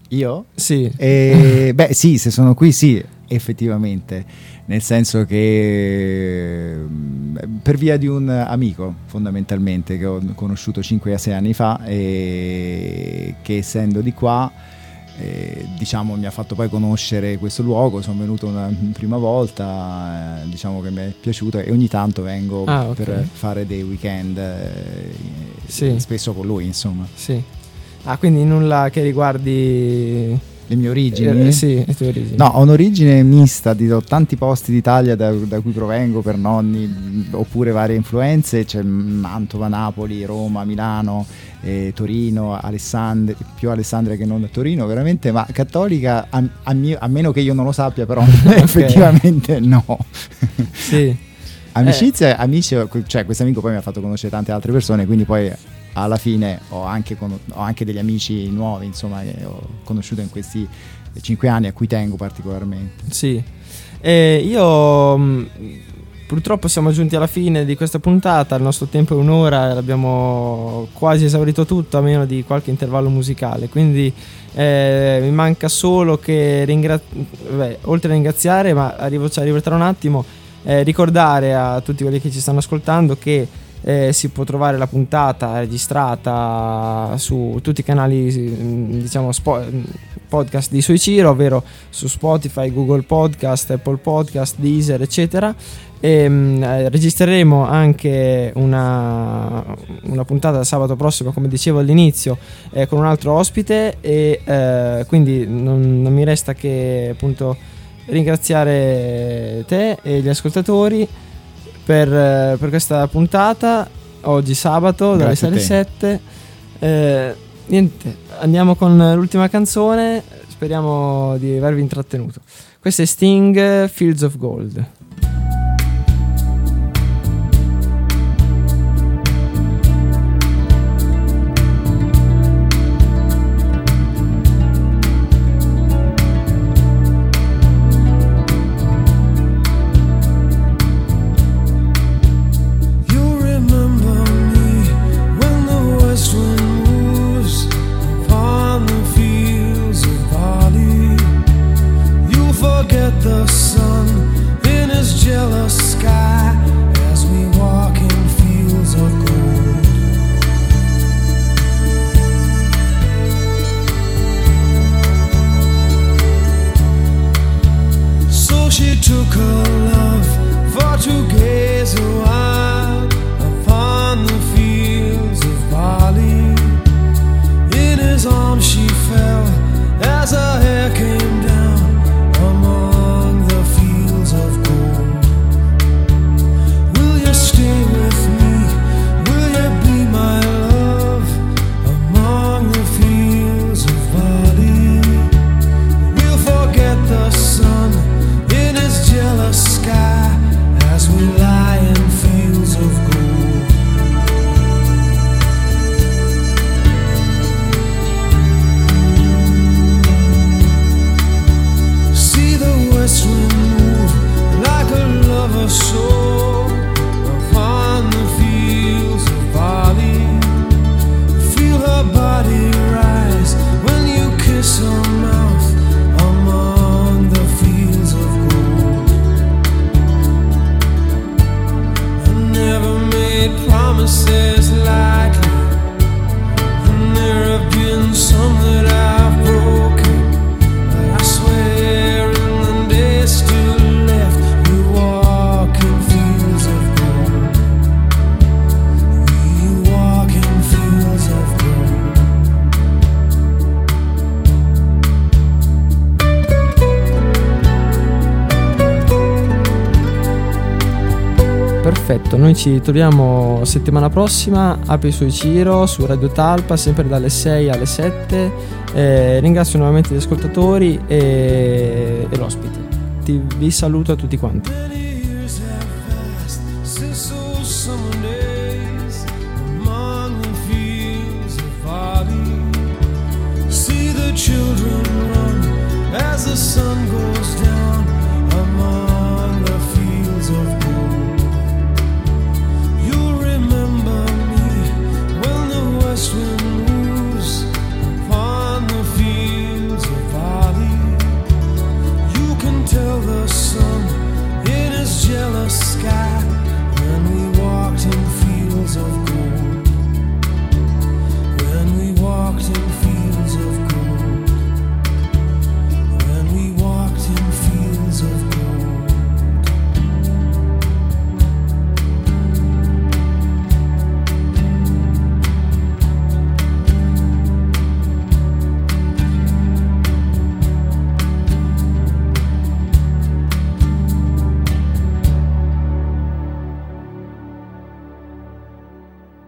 Io? sì. Eh, beh, sì, se sono qui, sì, effettivamente. Nel senso che mm, per via di un amico, fondamentalmente, che ho conosciuto 5-6 anni fa e che essendo di qua, eh, diciamo, mi ha fatto poi conoscere questo luogo. Sono venuto una prima volta, eh, diciamo che mi è piaciuto e ogni tanto vengo Ah, ok. per fare dei weekend, eh, Sì. spesso con lui, insomma. Sì. Ah, quindi nulla che riguardi Le mie origini? Eh, sì, le tue origini. No, ho un'origine mista di tanti posti d'Italia da, da cui provengo per nonni, oppure varie influenze, c'è Mantova, Napoli, Roma, Milano, eh, Torino, Alessandria, più Alessandria che non Torino, veramente, ma cattolica, a, a mio- a meno che io non lo sappia, però effettivamente no. Sì. Amicizia, amici, cioè questo amico poi mi ha fatto conoscere tante altre persone, quindi poi alla fine ho anche, con- ho anche degli amici nuovi, insomma, che ho conosciuto in questi cinque anni a cui tengo particolarmente. Sì. Eh, io mh, purtroppo siamo giunti alla fine di questa puntata, il nostro tempo è un'ora, l'abbiamo quasi esaurito tutto a meno di qualche intervallo musicale, quindi eh, mi manca solo che ringra- vabbè, oltre a ringraziare, ma arrivo, ci arrivo tra un attimo, eh, ricordare a tutti quelli che ci stanno ascoltando che eh, si può trovare la puntata registrata su tutti i canali mm, diciamo spo- podcast di Suiciro, ovvero su Spotify, Google Podcast, Apple Podcast, Deezer, eccetera. E, mm, eh, registreremo anche una, una puntata sabato prossimo, come dicevo all'inizio, eh, con un altro ospite e eh, quindi non, non mi resta che appunto ringraziare te e gli ascoltatori per, eh, per questa puntata oggi sabato dalle Grazie a 6 alle te. 7 Eh, niente andiamo con l'ultima canzone speriamo di avervi intrattenuto. Questo è Sting Fields of Gold noi ci troviamo settimana prossima Api sui Ciro su Radio Talpa, sempre dalle 6 alle 7. Eh, ringrazio nuovamente gli ascoltatori e, e l'ospite. Ti- vi saluto a tutti quanti.